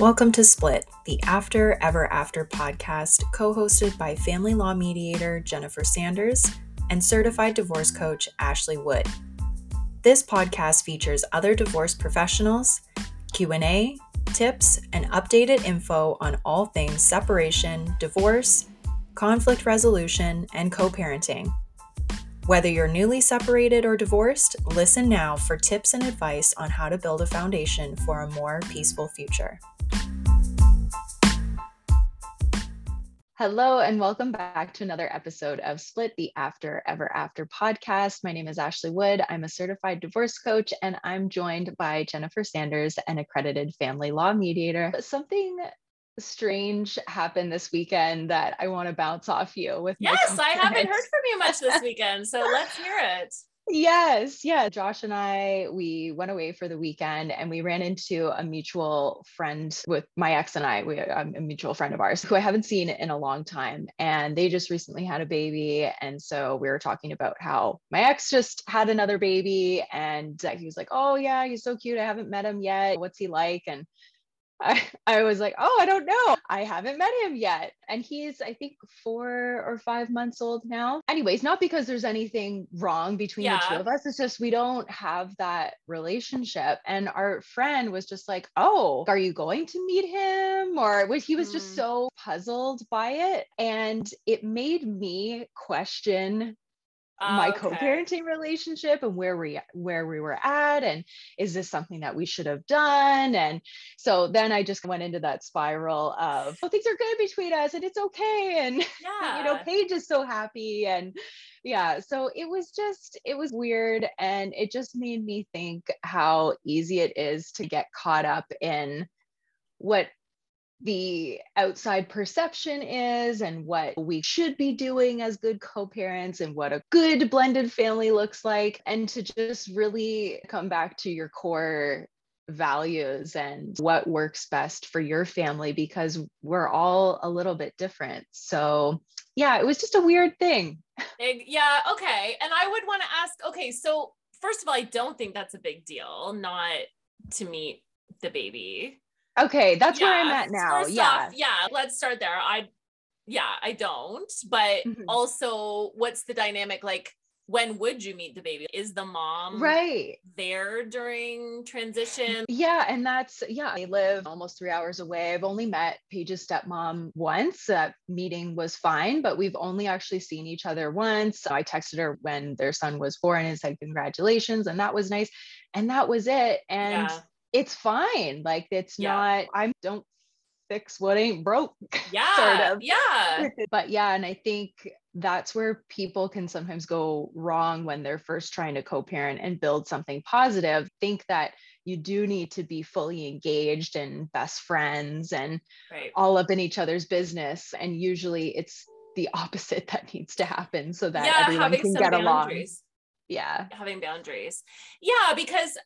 Welcome to Split, the After Ever After podcast, co hosted by family law mediator Jennifer Sanders and certified divorce coach Ashley Wood. This podcast features other divorce professionals, Q&A, tips, and updated info on all things separation, divorce, conflict resolution, and co-parenting. Whether you're newly separated or divorced, listen now for tips and advice on how to build a foundation for a more peaceful future. Hello, and welcome back to another episode of Split the After Ever After podcast. My name is Ashley Wood. I'm a certified divorce coach, and I'm joined by Jennifer Sanders, an accredited family law mediator. Something strange happened this weekend that I want to bounce off you with. Yes, I haven't heard from you much this weekend, so let's hear it. Yes, yeah. Josh and I, we went away for the weekend and we ran into a mutual friend with my ex and I. We um, a mutual friend of ours who I haven't seen in a long time. And they just recently had a baby. And so we were talking about how my ex just had another baby. And he was like, Oh, yeah, he's so cute. I haven't met him yet. What's he like? And I, I was like, oh, I don't know. I haven't met him yet. And he's, I think, four or five months old now. Anyways, not because there's anything wrong between yeah. the two of us. It's just we don't have that relationship. And our friend was just like, oh, are you going to meet him? Or was he was mm. just so puzzled by it. And it made me question my oh, okay. co-parenting relationship and where we where we were at and is this something that we should have done and so then i just went into that spiral of oh things are good between us and it's okay and yeah. you know paige is so happy and yeah so it was just it was weird and it just made me think how easy it is to get caught up in what the outside perception is and what we should be doing as good co parents and what a good blended family looks like. And to just really come back to your core values and what works best for your family because we're all a little bit different. So, yeah, it was just a weird thing. Yeah, okay. And I would want to ask okay, so first of all, I don't think that's a big deal not to meet the baby Okay, that's yeah, where I'm at now. Yeah. Off, yeah, let's start there. I yeah, I don't. But mm-hmm. also what's the dynamic like when would you meet the baby? Is the mom right there during transition? Yeah, and that's yeah, they live almost three hours away. I've only met Paige's stepmom once. That meeting was fine, but we've only actually seen each other once. I texted her when their son was born and said congratulations, and that was nice. And that was it. And yeah it's fine. Like it's yeah. not, I don't fix what ain't broke. Yeah. sort of. Yeah. but yeah, and I think that's where people can sometimes go wrong when they're first trying to co-parent and build something positive. Think that you do need to be fully engaged and best friends and right. all up in each other's business. And usually it's the opposite that needs to happen so that yeah, everyone can get boundaries. along. Yeah. Having boundaries. Yeah, because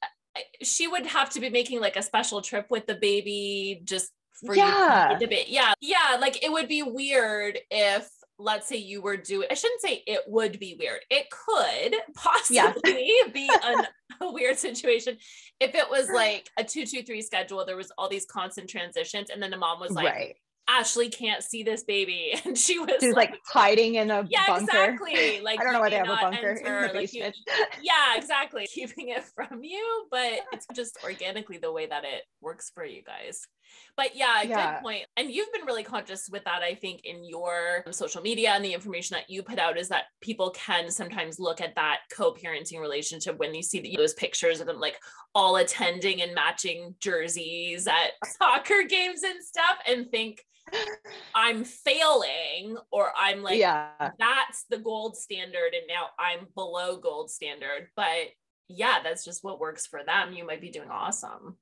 she would have to be making like a special trip with the baby just for yeah. you to Yeah. Yeah. Like it would be weird if let's say you were doing I shouldn't say it would be weird. It could possibly yeah. be an, a weird situation if it was like a two two three schedule. There was all these constant transitions, and then the mom was like, right. Ashley can't see this baby. And she was She's like, like hiding in a bunker. yeah, bunker. exactly. Like I don't know why they have a bunker enter, in the like you, yeah, exactly. Keeping it from you, but it's just organically the way that it works for you guys. But yeah, yeah, good point. And you've been really conscious with that, I think, in your um, social media and the information that you put out is that people can sometimes look at that co-parenting relationship when you see those pictures of them like all attending and matching jerseys at soccer games and stuff and think I'm failing or I'm like yeah. that's the gold standard and now I'm below gold standard. But yeah, that's just what works for them. You might be doing awesome.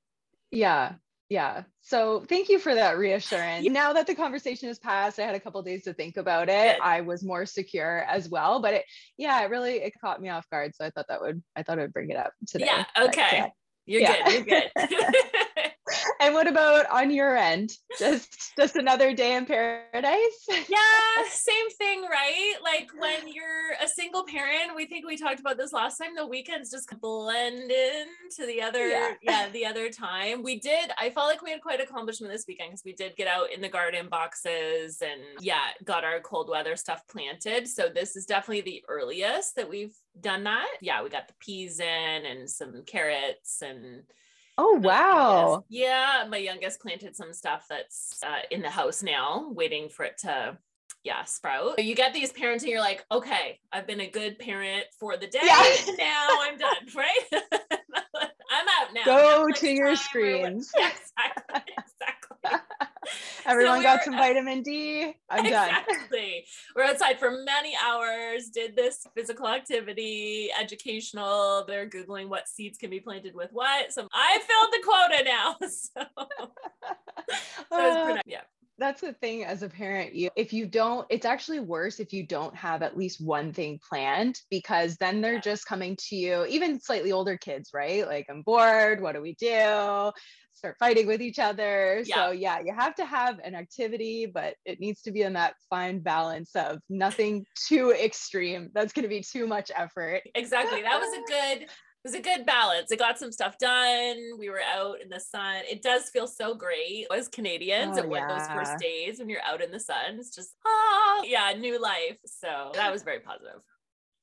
Yeah yeah. So thank you for that reassurance. Now that the conversation has passed i had a couple days to think about it. I was more secure as well but it yeah it really it caught me off guard. So i thought that would i thought i would bring it up today. Yeah. Okay. but, yeah. you're yeah. good. You're good and what about on your end? Just just another day in paradise? yeah, same thing, right? Like when you're a single parent, we think we talked about this last time, the weekends just blend in to the other yeah, yeah the other time. We did I felt like we had quite accomplishment this weekend because we did get out in the garden boxes and yeah, got our cold weather stuff planted. So this is definitely the earliest that we've done that. Yeah, we got the peas in and some carrots and Oh wow! Yeah, my youngest planted some stuff that's uh, in the house now, waiting for it to yeah sprout. You get these parents and you're like, okay, I've been a good parent for the day. Yeah. now I'm done, right? I'm out now. Go Netflix to your screens. Exactly. Everyone so got some vitamin D. I'm exactly. done. we're outside for many hours, did this physical activity, educational. They're Googling what seeds can be planted with what. So I filled the quota now. So, so uh, yeah that's the thing as a parent you if you don't it's actually worse if you don't have at least one thing planned because then they're just coming to you even slightly older kids right like i'm bored what do we do start fighting with each other yeah. so yeah you have to have an activity but it needs to be in that fine balance of nothing too extreme that's going to be too much effort exactly that was a good it was a good balance. It got some stuff done. We were out in the sun. It does feel so great as Canadians. Oh, yeah. those first days when you're out in the sun, it's just, ah, yeah, new life. So that was very positive.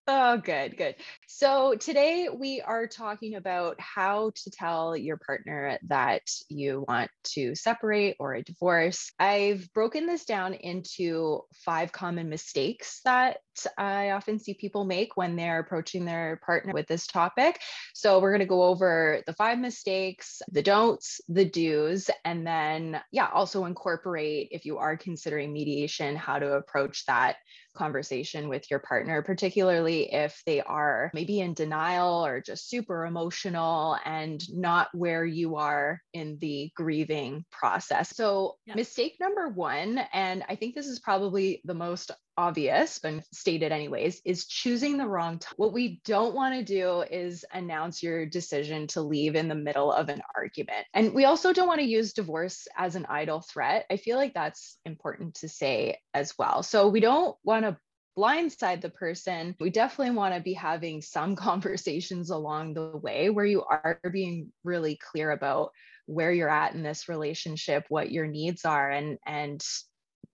Oh, good, good. So today we are talking about how to tell your partner that you want to separate or a divorce. I've broken this down into five common mistakes that I often see people make when they're approaching their partner with this topic. So we're going to go over the five mistakes, the don'ts, the do's, and then, yeah, also incorporate if you are considering mediation, how to approach that conversation with your partner, particularly if they are maybe in denial or just super emotional and not where you are in the grieving process. So, yeah. mistake number one, and I think this is probably the most obvious, but stated anyways, is choosing the wrong time. What we don't want to do is announce your decision to leave in the middle of an argument. And we also don't want to use divorce as an idle threat. I feel like that's important to say as well. So we don't want to blindside the person, we definitely want to be having some conversations along the way where you are being really clear about where you're at in this relationship, what your needs are, and and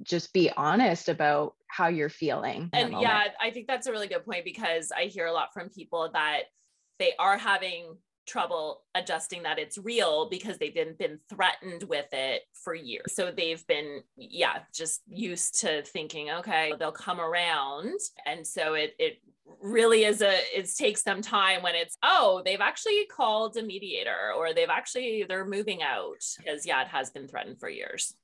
just be honest about how you're feeling. And yeah, I think that's a really good point because I hear a lot from people that they are having trouble adjusting that it's real because they've been been threatened with it for years. So they've been yeah, just used to thinking okay, they'll come around and so it it really is a it takes some time when it's oh, they've actually called a mediator or they've actually they're moving out because yeah, it has been threatened for years.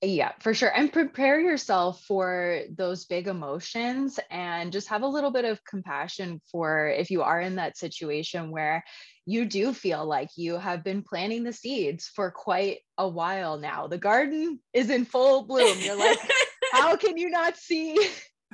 Yeah, for sure. And prepare yourself for those big emotions and just have a little bit of compassion for if you are in that situation where you do feel like you have been planting the seeds for quite a while now. The garden is in full bloom. You're like, how can you not see?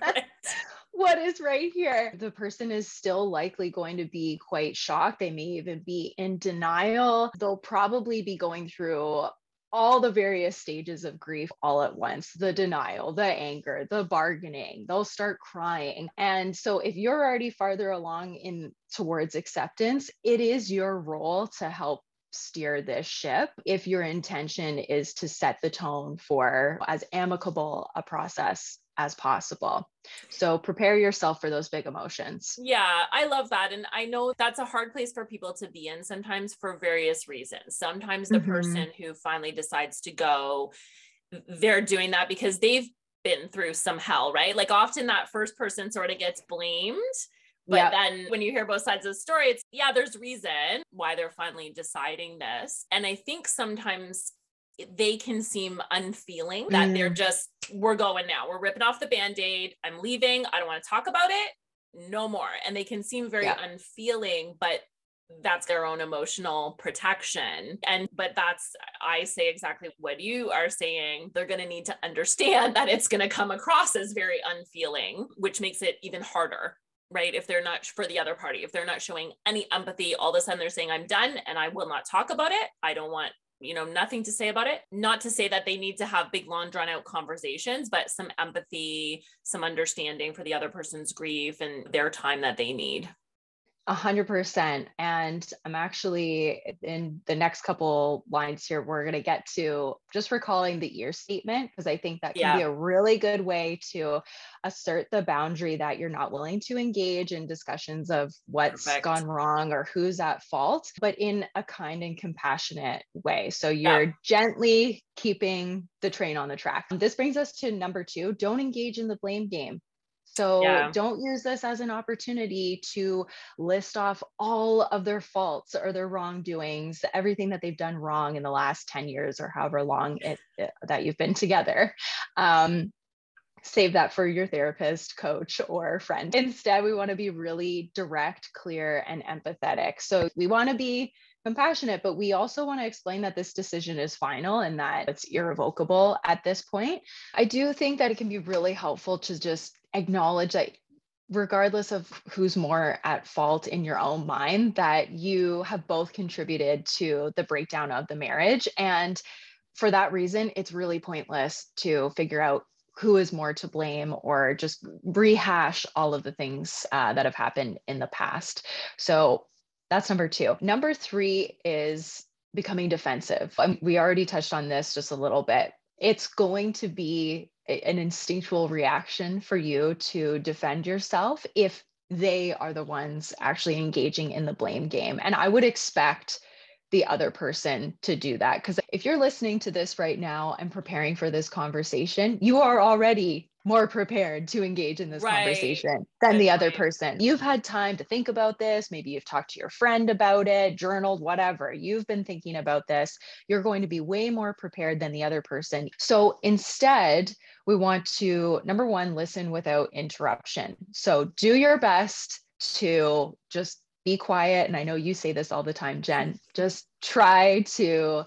what is right here. The person is still likely going to be quite shocked. They may even be in denial. They'll probably be going through all the various stages of grief all at once the denial, the anger, the bargaining. They'll start crying. And so, if you're already farther along in towards acceptance, it is your role to help steer this ship if your intention is to set the tone for as amicable a process as possible. So prepare yourself for those big emotions. Yeah, I love that. And I know that's a hard place for people to be in sometimes for various reasons. Sometimes the mm-hmm. person who finally decides to go, they're doing that because they've been through some hell, right? Like often that first person sort of gets blamed. But yep. then when you hear both sides of the story, it's yeah, there's reason why they're finally deciding this. And I think sometimes they can seem unfeeling that mm. they're just we're going now. We're ripping off the band-aid. I'm leaving. I don't want to talk about it. No more. And they can seem very yeah. unfeeling but that's their own emotional protection. And but that's i say exactly what you are saying. They're going to need to understand that it's going to come across as very unfeeling which makes it even harder right? If they're not for the other party if they're not showing any empathy all of a sudden they're saying i'm done and i will not talk about it. I don't want you know, nothing to say about it. Not to say that they need to have big, long, drawn out conversations, but some empathy, some understanding for the other person's grief and their time that they need. A hundred percent. And I'm actually in the next couple lines here, we're going to get to just recalling the ear statement, because I think that can yeah. be a really good way to assert the boundary that you're not willing to engage in discussions of what's Perfect. gone wrong or who's at fault, but in a kind and compassionate way. So you're yeah. gently keeping the train on the track. This brings us to number two don't engage in the blame game. So yeah. don't use this as an opportunity to list off all of their faults or their wrongdoings, everything that they've done wrong in the last 10 years or however long it, it, that you've been together. Um, save that for your therapist, coach, or friend. Instead, we want to be really direct, clear, and empathetic. So we want to be compassionate, but we also want to explain that this decision is final and that it's irrevocable at this point. I do think that it can be really helpful to just acknowledge that regardless of who's more at fault in your own mind that you have both contributed to the breakdown of the marriage and for that reason it's really pointless to figure out who is more to blame or just rehash all of the things uh, that have happened in the past so that's number two number three is becoming defensive um, we already touched on this just a little bit it's going to be an instinctual reaction for you to defend yourself if they are the ones actually engaging in the blame game. And I would expect the other person to do that. Because if you're listening to this right now and preparing for this conversation, you are already more prepared to engage in this right. conversation than Good the other point. person. You've had time to think about this. Maybe you've talked to your friend about it, journaled, whatever. You've been thinking about this. You're going to be way more prepared than the other person. So instead, we want to, number one, listen without interruption. So do your best to just be quiet. And I know you say this all the time, Jen, just try to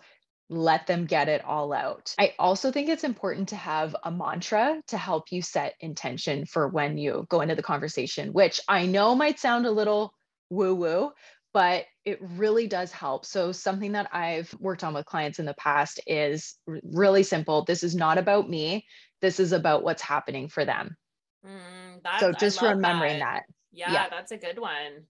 let them get it all out. I also think it's important to have a mantra to help you set intention for when you go into the conversation, which I know might sound a little woo woo, but it really does help. So, something that I've worked on with clients in the past is really simple. This is not about me, this is about what's happening for them. Mm, so, just remembering that. that. Yeah, yeah, that's a good one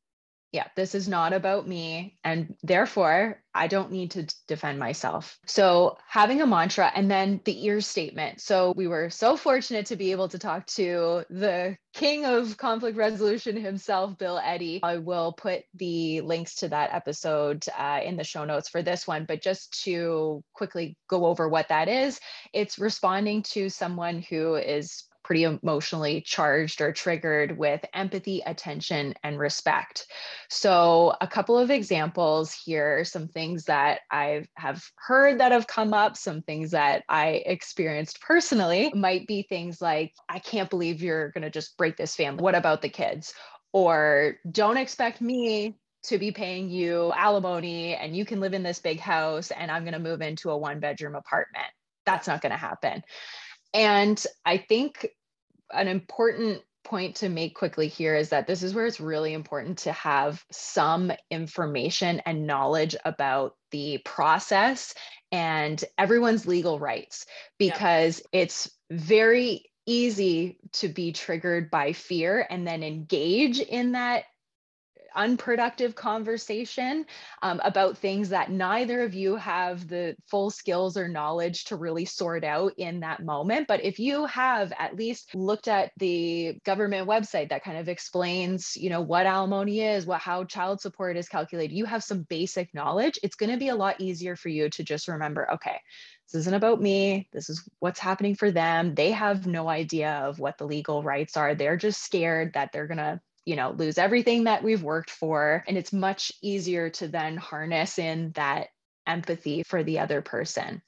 yeah, this is not about me. And therefore, I don't need to defend myself. So, having a mantra and then the ear statement. So, we were so fortunate to be able to talk to the king of conflict resolution himself, Bill Eddy. I will put the links to that episode uh, in the show notes for this one. But just to quickly go over what that is, it's responding to someone who is pretty emotionally charged or triggered with empathy, attention, and respect. So, a couple of examples here, some things that I have heard that have come up, some things that I experienced personally might be things like, I can't believe you're going to just break this family. What about the kids? Or don't expect me to be paying you alimony and you can live in this big house and I'm going to move into a one bedroom apartment. That's not going to happen. And I think an important point to make quickly here is that this is where it's really important to have some information and knowledge about the process and everyone's legal rights because yeah. it's very easy to be triggered by fear and then engage in that unproductive conversation um, about things that neither of you have the full skills or knowledge to really sort out in that moment. But if you have at least looked at the government website that kind of explains, you know, what alimony is, what how child support is calculated, you have some basic knowledge, it's going to be a lot easier for you to just remember, okay, this isn't about me. This is what's happening for them. They have no idea of what the legal rights are. They're just scared that they're going to you know lose everything that we've worked for and it's much easier to then harness in that empathy for the other person.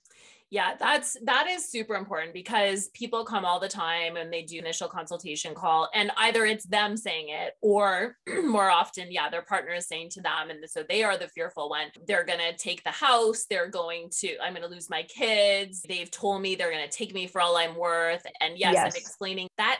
Yeah that's that is super important because people come all the time and they do initial consultation call and either it's them saying it or more often yeah their partner is saying to them and so they are the fearful one. They're going to take the house they're going to i'm going to lose my kids they've told me they're going to take me for all i'm worth and yes, yes. i'm explaining that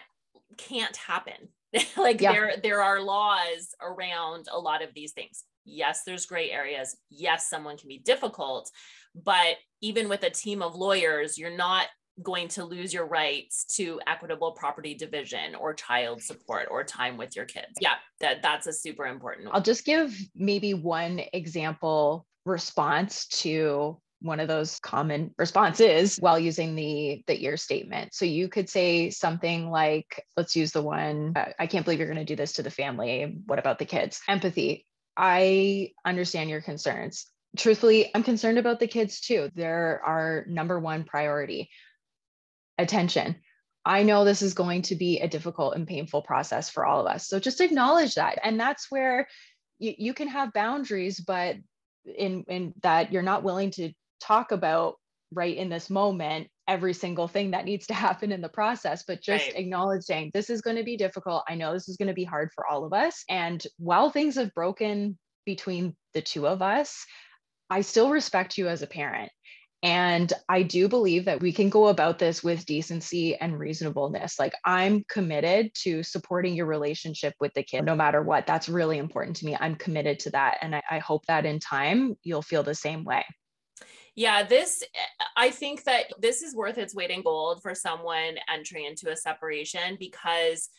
can't happen like yeah. there there are laws around a lot of these things. Yes, there's gray areas. Yes, someone can be difficult, but even with a team of lawyers, you're not going to lose your rights to equitable property division or child support or time with your kids. Yeah, that that's a super important. One. I'll just give maybe one example response to one of those common responses while using the the ear statement. So you could say something like let's use the one uh, i can't believe you're going to do this to the family. What about the kids? Empathy. I understand your concerns. Truthfully i'm concerned about the kids too. They're our number one priority. Attention. I know this is going to be a difficult and painful process for all of us. So just acknowledge that. And that's where you, you can have boundaries, but in, in that you're not willing to talk about right in this moment every single thing that needs to happen in the process, but just right. acknowledging this is going to be difficult. I know this is going to be hard for all of us. And while things have broken between the two of us, I still respect you as a parent. And I do believe that we can go about this with decency and reasonableness. Like, I'm committed to supporting your relationship with the kid no matter what. That's really important to me. I'm committed to that. And I, I hope that in time you'll feel the same way. Yeah, this, I think that this is worth its weight in gold for someone entering into a separation because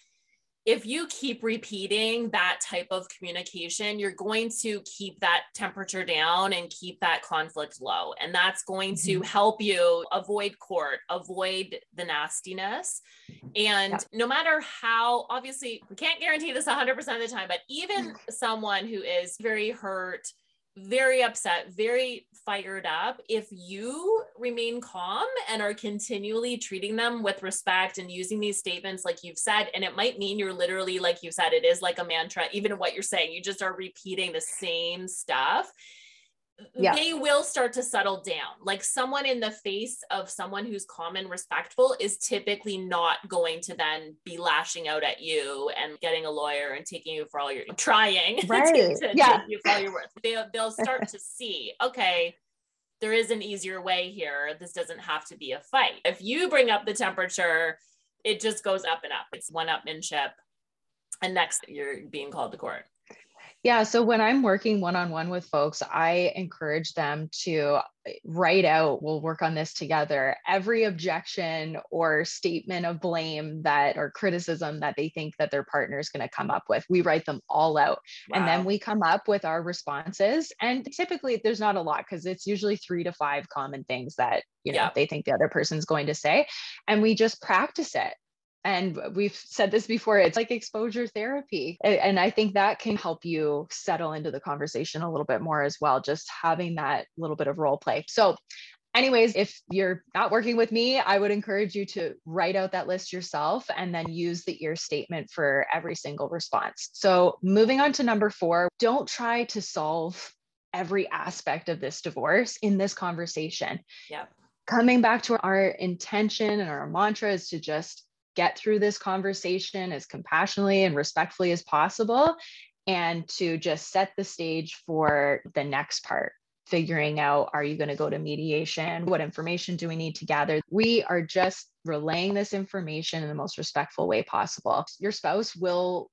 if you keep repeating that type of communication, you're going to keep that temperature down and keep that conflict low. And that's going mm-hmm. to help you avoid court, avoid the nastiness. And yeah. no matter how, obviously, we can't guarantee this 100% of the time, but even someone who is very hurt, very upset, very fired up. If you remain calm and are continually treating them with respect and using these statements like you've said, and it might mean you're literally, like you said, it is like a mantra, even what you're saying, you just are repeating the same stuff yeah. they will start to settle down. Like someone in the face of someone who's calm and respectful is typically not going to then be lashing out at you and getting a lawyer and taking you for all your trying right. to, to yeah. take you for all your worth. They'll, they'll start to see, okay, there is an easier way here. This doesn't have to be a fight. If you bring up the temperature, it just goes up and up. It's one upmanship. And next, you're being called to court. Yeah. So when I'm working one on one with folks, I encourage them to eh, write out, we'll work on this together, every objection or statement of blame that or criticism that they think that their partner is going to come up with. We write them all out. Wow. And then we come up with our responses. And typically there's not a lot because it's usually three to five common things that, you know, yeah. they think the other person's going to say. And we just practice it and we've said this before it's like exposure therapy and i think that can help you settle into the conversation a little bit more as well just having that little bit of role play. So anyways if you're not working with me i would encourage you to write out that list yourself and then use the ear statement for every single response. So moving on to number four don't try to solve every aspect of this divorce in this conversation. Yeah coming back to our intention and our mantra is to just get through this conversation as compassionately and respectfully as possible and to just set the stage for the next part figuring out are you going to go to mediation? What information do we need to gather? We are just relaying this information in the most respectful way possible. Your spouse will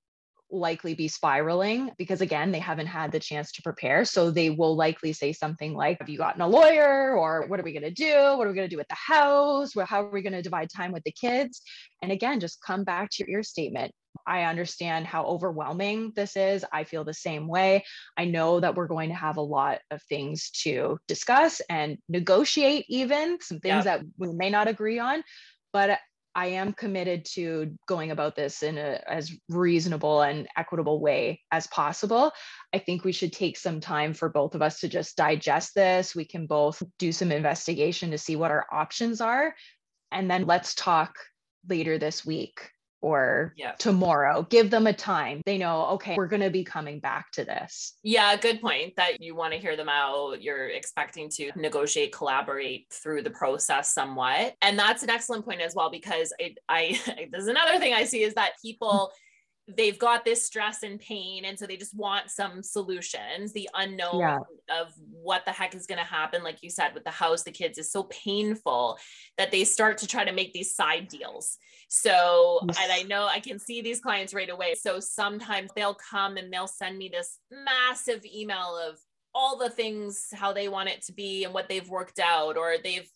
likely be spiraling because again they haven't had the chance to prepare. So they will likely say something like have you gotten a lawyer? Or what are we going to do? What are we going to do with the house? Well, how are we going to divide time with the kids? And again just come back to your ear statement. I understand how overwhelming this is. I feel the same way. I know that we're going to have a lot of things to discuss and negotiate, even some things that we may not agree on. But I am committed to going about this in a as reasonable and equitable way as possible. I think we should take some time for both of us to just digest this. We can both do some investigation to see what our options are. And then let's talk later this week or yeah. tomorrow. Give them a time. They know, okay, we're going to be coming back to this. Yeah, good point that you want to hear them out. You're expecting to negotiate, collaborate through the process somewhat. And that's an excellent point as well, because it, I, there's another thing I see is that people, they've got this stress and pain and so they just want some solutions the unknown yeah. of what the heck is going to happen like you said with the house the kids is so painful that they start to try to make these side deals so yes. and i know i can see these clients right away so sometimes they'll come and they'll send me this massive email of all the things how they want it to be and what they've worked out or they've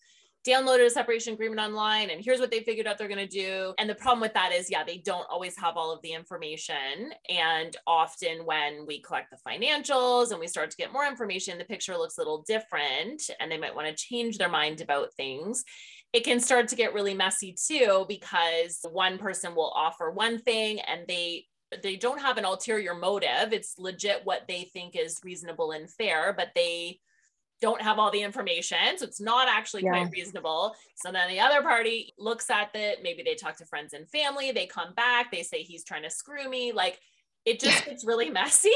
downloaded a separation agreement online and here's what they figured out they're going to do. And the problem with that is, yeah, they don't always have all of the information. And often when we collect the financials and we start to get more information, the picture looks a little different and they might want to change their mind about things. It can start to get really messy too because one person will offer one thing and they they don't have an ulterior motive. It's legit what they think is reasonable and fair, but they don't have all the information. So it's not actually yeah. quite reasonable. So then the other party looks at it. Maybe they talk to friends and family. They come back. They say he's trying to screw me. Like it just gets really messy.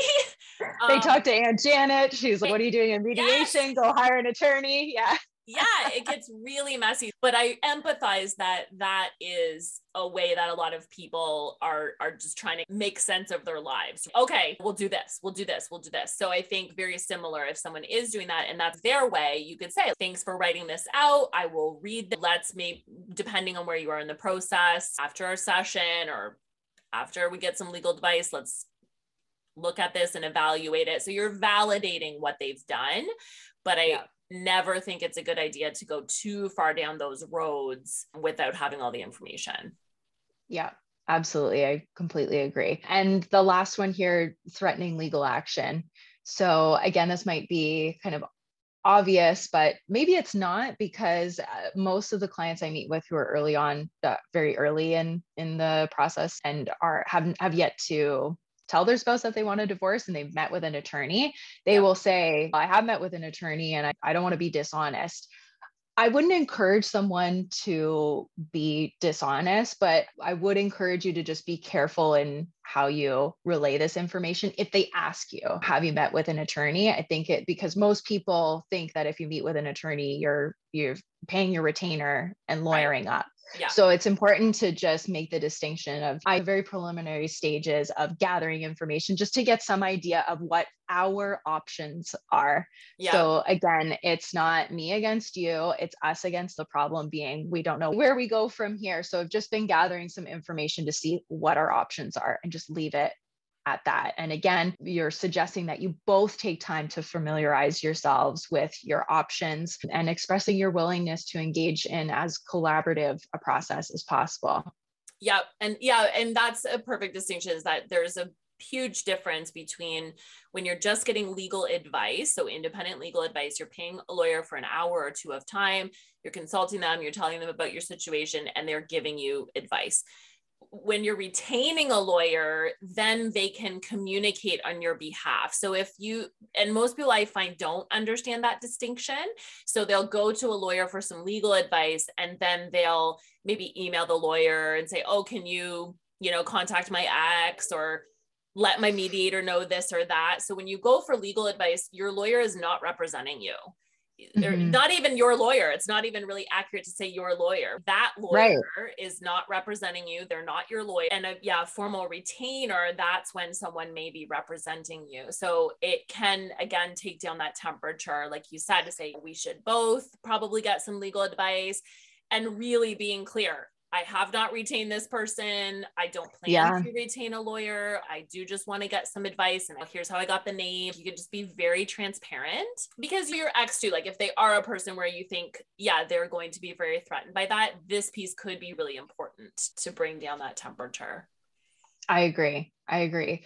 they um, talk to Aunt Janet. She's like, What are you doing in mediation? Yes. Go hire an attorney. Yeah yeah, it gets really messy. But I empathize that that is a way that a lot of people are are just trying to make sense of their lives. Okay, we'll do this. We'll do this. We'll do this. So I think very similar if someone is doing that and that's their way, you could say, "Thanks for writing this out. I will read the let's maybe depending on where you are in the process after our session or after we get some legal advice, let's look at this and evaluate it. So you're validating what they've done. But I yeah never think it's a good idea to go too far down those roads without having all the information. Yeah, absolutely. I completely agree. And the last one here threatening legal action. So, again, this might be kind of obvious, but maybe it's not because uh, most of the clients I meet with who are early on, uh, very early in in the process, and are have have yet to tell their spouse that they want a divorce and they've met with an attorney, they yeah. will say, I have met with an attorney and I, I don't want to be dishonest. I wouldn't encourage someone to be dishonest, but I would encourage you to just be careful in how you relay this information. If they ask you, have you met with an attorney? I think it because most people think that if you meet with an attorney, you're you're paying your retainer and lawyering right. up. Yeah. So it's important to just make the distinction of I very preliminary stages of gathering information just to get some idea of what our options are. Yeah. So again, it's not me against you, it's us against the problem being we don't know where we go from here. So I've just been gathering some information to see what our options are and just leave it at that. And again, you're suggesting that you both take time to familiarize yourselves with your options and expressing your willingness to engage in as collaborative a process as possible. Yep. And yeah, and that's a perfect distinction is that there's a huge difference between when you're just getting legal advice, so independent legal advice, you're paying a lawyer for an hour or two of time, you're consulting them, you're telling them about your situation, and they're giving you advice when you're retaining a lawyer, then they can communicate on your behalf. So if you, and most people I find don't understand that distinction. So they'll go to a lawyer for some legal advice and then they'll maybe email the lawyer and say, oh, can you, you know, contact my ex or let my mediator know this or that. So when you go for legal advice, your lawyer is not representing you mm-hmm. not even your lawyer. It's not even really accurate to say your lawyer. That lawyer right. is not representing you. They're not your lawyer. And a yeah, formal retainer, that's when someone may be representing you. So it can again take down that temperature, like you said, to say we should both probably get some legal advice and really being clear I have not retained this person. I don't plan yeah. to retain a lawyer. I do just want to get some advice. And here's how I got the name. You could just be very transparent because your ex too, like if they are a person where you think, yeah, they're going to be very threatened by that, this piece could be really important to bring down that temperature. I agree. I agree.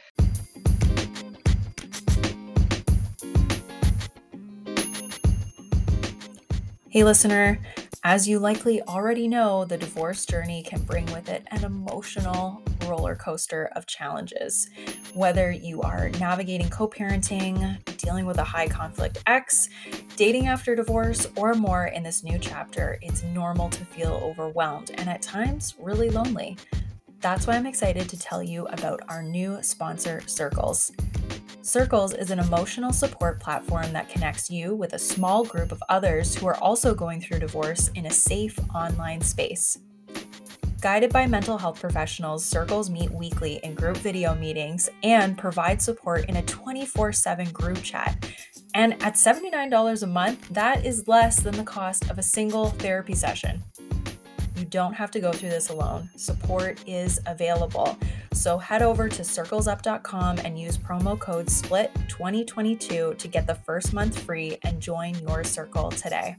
Hey, listener. As you likely already know, the divorce journey can bring with it an emotional roller coaster of challenges. Whether you are navigating co parenting, dealing with a high conflict ex, dating after divorce, or more in this new chapter, it's normal to feel overwhelmed and at times really lonely. That's why I'm excited to tell you about our new sponsor, Circles. Circles is an emotional support platform that connects you with a small group of others who are also going through divorce in a safe online space. Guided by mental health professionals, circles meet weekly in group video meetings and provide support in a 24 7 group chat. And at $79 a month, that is less than the cost of a single therapy session. You don't have to go through this alone. Support is available. So head over to circlesup.com and use promo code SPLIT2022 to get the first month free and join your circle today.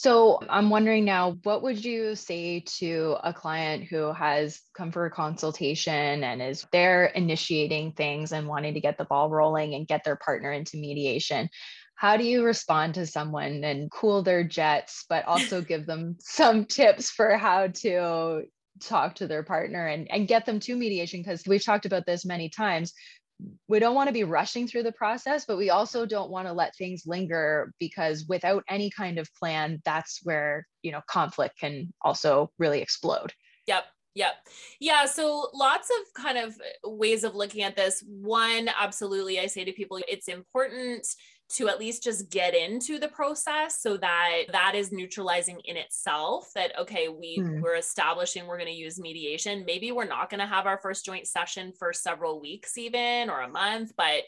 So I'm wondering now, what would you say to a client who has come for a consultation and is there initiating things and wanting to get the ball rolling and get their partner into mediation? How do you respond to someone and cool their jets, but also give them some tips for how to talk to their partner and, and get them to mediation? Because we've talked about this many times we don't want to be rushing through the process, but we also don't want to let things linger because without any kind of plan, that's where, you know, conflict can also really explode. Yep. Yep. Yeah. So lots of kind of ways of looking at this. One, absolutely, I say to people, it's important to at least just get into the process so that that is neutralizing in itself that okay we mm. we're establishing we're going to use mediation maybe we're not going to have our first joint session for several weeks even or a month but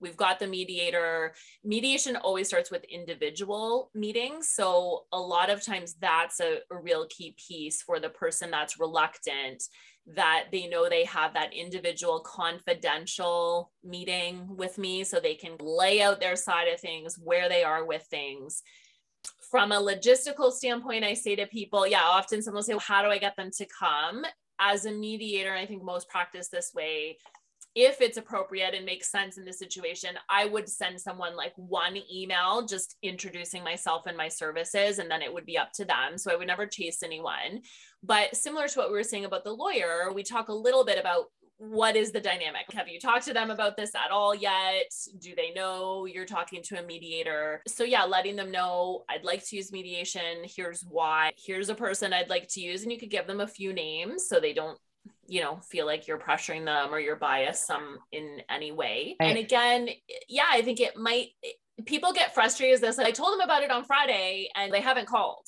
we've got the mediator mediation always starts with individual meetings so a lot of times that's a, a real key piece for the person that's reluctant that they know they have that individual confidential meeting with me so they can lay out their side of things, where they are with things. From a logistical standpoint, I say to people, yeah, often someone will say, well, How do I get them to come? As a mediator, I think most practice this way if it's appropriate and makes sense in this situation, I would send someone like one email just introducing myself and my services, and then it would be up to them. So I would never chase anyone. But similar to what we were saying about the lawyer, we talk a little bit about what is the dynamic? Have you talked to them about this at all yet? Do they know you're talking to a mediator? So, yeah, letting them know I'd like to use mediation. Here's why. Here's a person I'd like to use. And you could give them a few names so they don't you know feel like you're pressuring them or you're biased some in any way. Right. and again yeah i think it might people get frustrated with this. I told them about it on friday and they haven't called.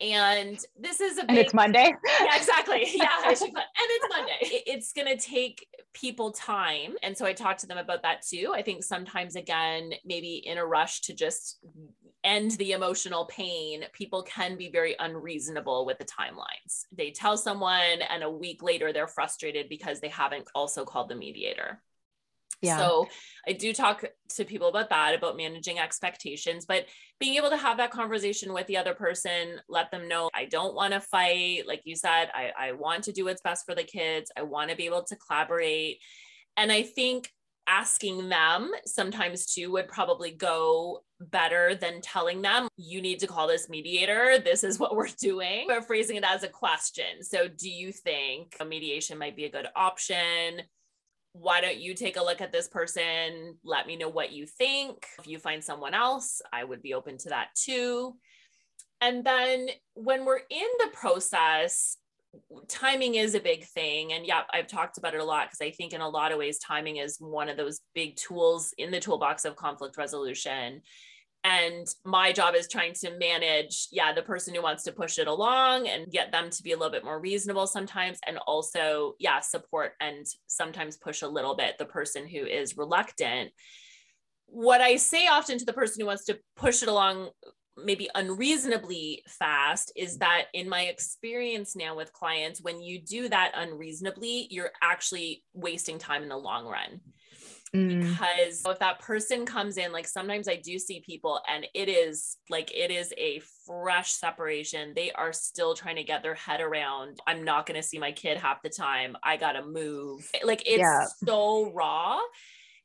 And this is a big, and it's monday? Yeah exactly. Yeah and it's monday. It's going to take people time. And so i talked to them about that too. I think sometimes again maybe in a rush to just end the emotional pain, people can be very unreasonable with the timelines. They tell someone, and a week later, they're frustrated because they haven't also called the mediator. Yeah. So I do talk to people about that, about managing expectations, but being able to have that conversation with the other person, let them know I don't want to fight. Like you said, I, I want to do what's best for the kids. I want to be able to collaborate. And I think asking them sometimes too would probably go better than telling them you need to call this mediator. This is what we're doing. But phrasing it as a question. So do you think a mediation might be a good option? Why don't you take a look at this person? Let me know what you think. If you find someone else i would be open to that too. And then when we're in the process timing is a big thing. And yeah i've talked about it a lot because i think in a lot of ways timing is one of those big tools in the toolbox of conflict resolution. And my job is trying to manage yeah the person who wants to push it along and get them to be a little bit more reasonable sometimes and also yeah support and sometimes push a little bit the person who is reluctant. What i say often to the person who wants to push it along maybe unreasonably fast is that in my experience now with clients when you do that unreasonably you're actually wasting time in the long run. Mm. because if that person comes in like sometimes i do see people and it is like it is a fresh separation. They are still trying to get their head around i'm not going to see my kid half the time. I gotta move. Like it's yeah. so raw.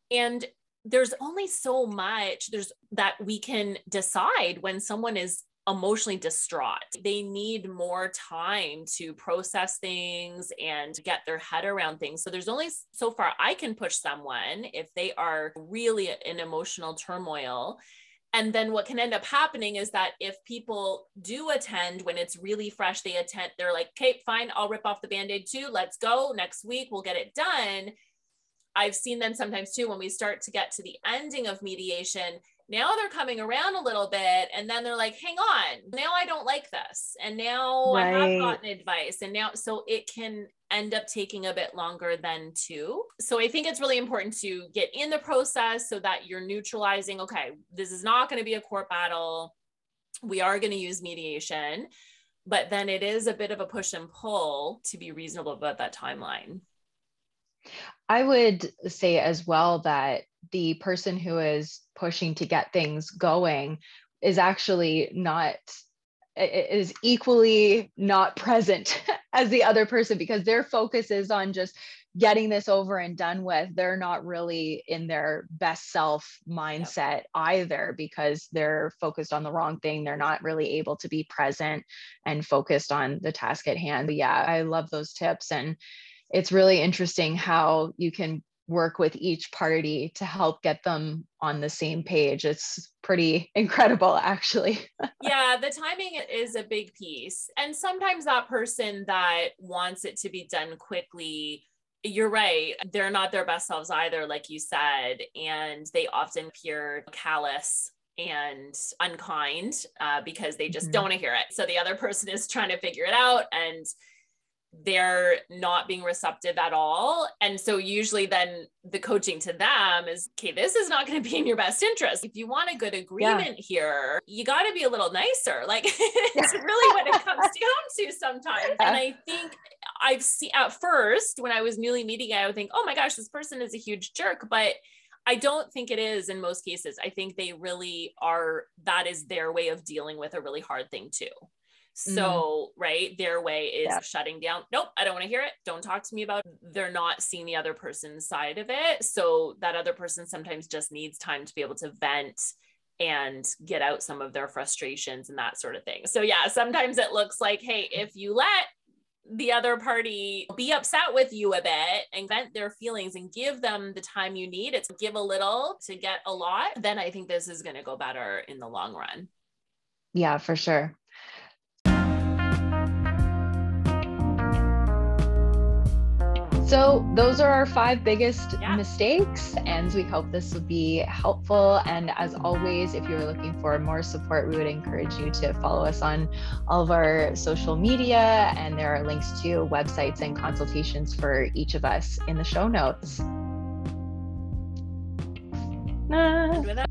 And there's only so much there's that we can decide when someone is emotionally distraught. They need more time to process things and get their head around things. So there's only so far I can push someone if they are really in emotional turmoil. And then what can end up happening is that if people do attend when it's really fresh, they attend, they're like, okay, fine, I'll rip off the band aid too. Let's go. Next week, we'll get it done I've seen them sometimes too when we start to get to the ending of mediation, now they're coming around a little bit and then they're like hang on now i don't like this and now right. i have gotten advice and now so it can end up taking a bit longer than two. So i think it's really important to get in the process so that you're neutralizing okay this is not going to be a court battle. We are going to use mediation but then it is a bit of a push and pull to be reasonable about that timeline I would say as well that the person who is pushing to get things going is actually not is equally not present as the other person because their focus is on just getting this over and done with. They're not really in their best self mindset either because they're focused on the wrong thing. They're not really able to be present and focused on the task at hand. But yeah i love those tips and it's really interesting how you can work with each party to help get them on the same page. It's pretty incredible, actually. yeah, the timing is a big piece. And sometimes that person that wants it to be done quickly. You're right. They're not their best selves either, like you said. And they often appear callous and unkind uh, because they just mm-hmm. don't want to hear it. So the other person is trying to figure it out and they're not being receptive at all. And so usually then the coaching to them is, okay, this is not going to be in your best interest. If you want a good agreement yeah. here, you got to be a little nicer. Like it's really what it comes down to sometimes. And I think I've seen at first when I was newly meeting, I would think, oh my gosh, this person is a huge jerk. But I don't think it is in most cases. I think they really are, that is their way of dealing with a really hard thing too. Mm-hmm. So, mm. right, their way is yeah. shutting down. Nope, I don't want to hear it. Don't talk to me about it. They're not seeing the other person's side of it. So, that other person sometimes just needs time to be able to vent and get out some of their frustrations and that sort of thing. So, yeah, sometimes it looks like, hey, if you let the other party be upset with you a bit and vent their feelings and give them the time you need, it's give a little to get a lot, then I think this is going to go better in the long run. Yeah, for sure. So, those are our five biggest yeah. mistakes, and we hope this will be helpful. And as always, if you're looking for more support, we would encourage you to follow us on all of our social media, and there are links to websites and consultations for each of us in the show notes. Nah.